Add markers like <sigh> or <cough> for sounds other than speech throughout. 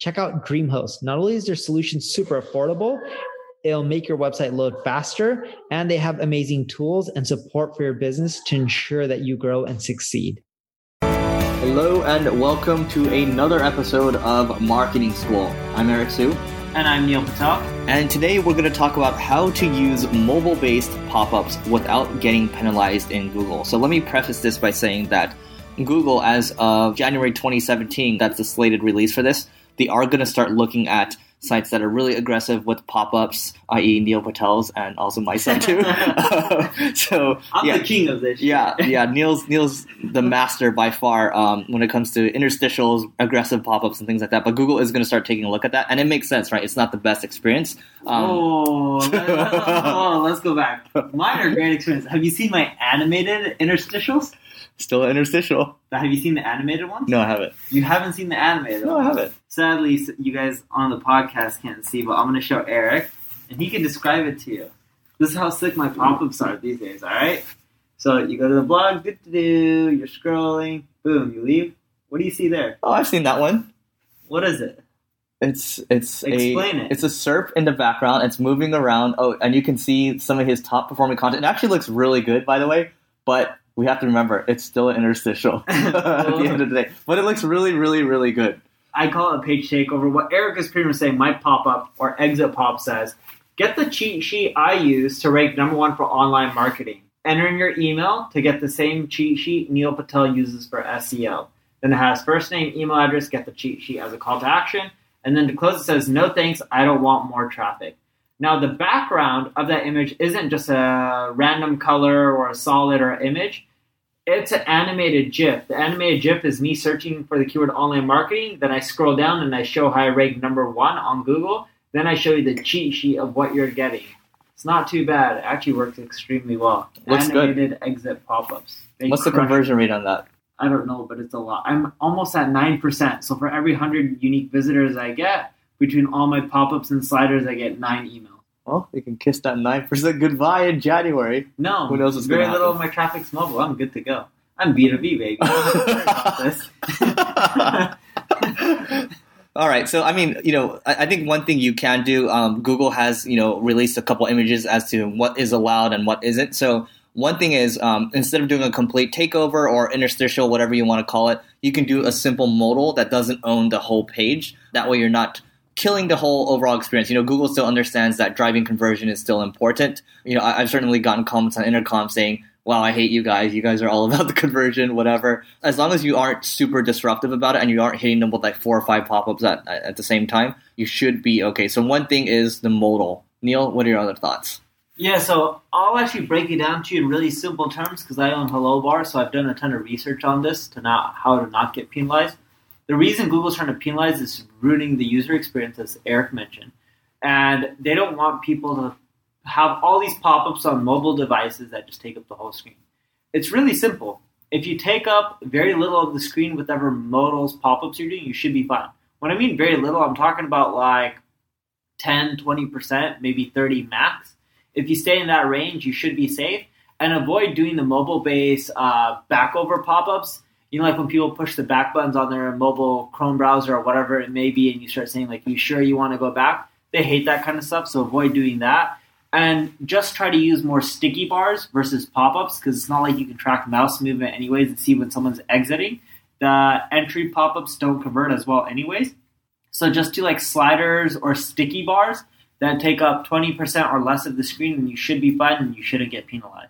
Check out DreamHost. Not only is their solution super affordable, it'll make your website load faster, and they have amazing tools and support for your business to ensure that you grow and succeed. Hello, and welcome to another episode of Marketing School. I'm Eric Siu. And I'm Neil Patel. And today we're going to talk about how to use mobile based pop ups without getting penalized in Google. So let me preface this by saying that Google, as of January 2017, that's the slated release for this, they are going to start looking at sites that are really aggressive with pop-ups, i.e., Neil Patel's and also my site too. <laughs> <laughs> so I'm yeah, the king of this. Yeah, yeah. Neil's Neil's the master by far um, when it comes to interstitials, aggressive pop-ups, and things like that. But Google is going to start taking a look at that, and it makes sense, right? It's not the best experience. Um, oh, <laughs> oh, let's go back. Mine are great experience. Have you seen my animated interstitials? Still interstitial. Have you seen the animated one? No, I haven't. You haven't seen the animated No, ones? I haven't. Sadly, you guys on the podcast can't see, but I'm going to show Eric, and he can describe it to you. This is how sick my pop-ups are these days, all right? So you go to the blog, do you're scrolling, boom, you leave. What do you see there? Oh, I've seen that one. What is it? It's it's Explain a it. it's a SERP in the background. It's moving around. Oh, and you can see some of his top performing content. It actually looks really good, by the way. But we have to remember it's still an interstitial <laughs> at the end of the day. But it looks really, really, really good. I call it a page takeover. What Eric is pretty much saying, my pop up or exit pop says, get the cheat sheet I use to rank number one for online marketing. Enter in your email to get the same cheat sheet Neil Patel uses for SEO. Then it has first name, email address, get the cheat sheet as a call to action. And then to close, it says, no thanks, I don't want more traffic. Now, the background of that image isn't just a random color or a solid or an image. It's an animated GIF. The animated GIF is me searching for the keyword online marketing. Then I scroll down and I show how I rank number one on Google. Then I show you the cheat sheet of what you're getting. It's not too bad. It actually works extremely well. Looks animated good. exit pop-ups. They What's the conversion rate on that? I don't know, but it's a lot. I'm almost at 9%. So for every 100 unique visitors I get, between all my pop ups and sliders, I get nine emails. Well, you can kiss that nine percent goodbye in January. No, Who knows what's very little happen. of my traffic's mobile. I'm good to go. I'm B2B, baby. Don't worry about this. All right, so I mean, you know, I, I think one thing you can do. Um, Google has, you know, released a couple images as to what is allowed and what isn't. So one thing is, um, instead of doing a complete takeover or interstitial, whatever you want to call it, you can do a simple modal that doesn't own the whole page. That way, you're not killing the whole overall experience. You know, Google still understands that driving conversion is still important. You know, I, I've certainly gotten comments on Intercom saying, "Wow, I hate you guys. You guys are all <laughs> about the conversion, whatever." As long as you aren't super disruptive about it and you aren't hitting them with like four or five pop-ups at at the same time, you should be okay. So one thing is the modal. Neil, what are your other thoughts? yeah, so I'll actually break it down to you in really simple terms because I own Hello Bar, so I've done a ton of research on this to not how to not get penalized. The reason Google's trying to penalize is ruining the user experience, as Eric mentioned, and they don't want people to have all these pop-ups on mobile devices that just take up the whole screen. It's really simple. If you take up very little of the screen whatever modals pop-ups you're doing, you should be fine. When I mean very little, I'm talking about like 10, 20%, maybe 30 max. If you stay in that range, you should be safe. And avoid doing the mobile-based uh, backover pop-ups. You know, like when people push the back buttons on their mobile Chrome browser or whatever it may be, and you start saying like, "You sure you want to go back?" They hate that kind of stuff, so avoid doing that. And just try to use more sticky bars versus pop-ups because it's not like you can track mouse movement anyways and see when someone's exiting. The entry pop-ups don't convert as well anyways. So just do like sliders or sticky bars that take up 20% or less of the screen and you should be fine and you shouldn't get penalized.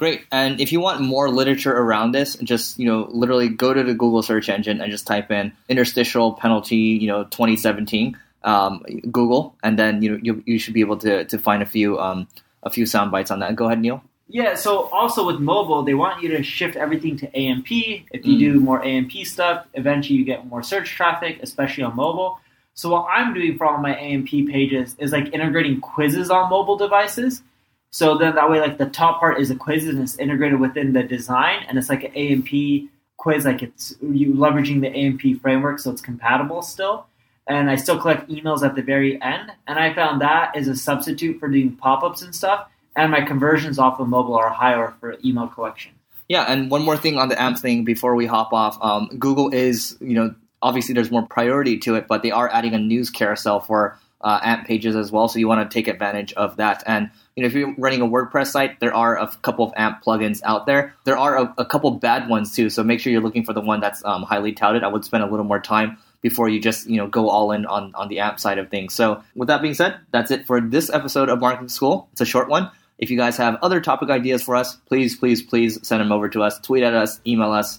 Great. And if you want more literature around this, just you know, literally go to the Google search engine and just type in interstitial penalty, you know, 2017, um, Google, and then you know you, you should be able to to find a few um, a few sound bites on that. Go ahead, Neil. Yeah, so also with mobile, they want you to shift everything to AMP. If you Mm. do more AMP stuff, eventually you get more search traffic, especially on mobile. So what I'm doing for all my AMP pages is like integrating quizzes on mobile devices. So then that way, like the top part is a quiz and it's integrated within the design, and it's like an AMP quiz, like it's you leveraging the AMP framework, so it's compatible still. And I still collect emails at the very end, and I found that is a substitute for doing pop-ups and stuff. And my conversions off of mobile are higher for email collection. Yeah, and one more thing on the AMP thing before we hop off. Um, Google is, you know, obviously there's more priority to it, but they are adding a news carousel for uh, AMP pages as well. So you want to take advantage of that. And you know, if you're running a WordPress site, there are a couple of AMP plugins out there. There are a, a couple bad ones too. So make sure you're looking for the one that's um, highly touted. I would spend a little more time before you just you know go all in on on the AMP side of things. So with that being said, that's it for this episode of Marketing School. It's a short one. If you guys have other topic ideas for us, please, please, please send them over to us. Tweet at us, email us.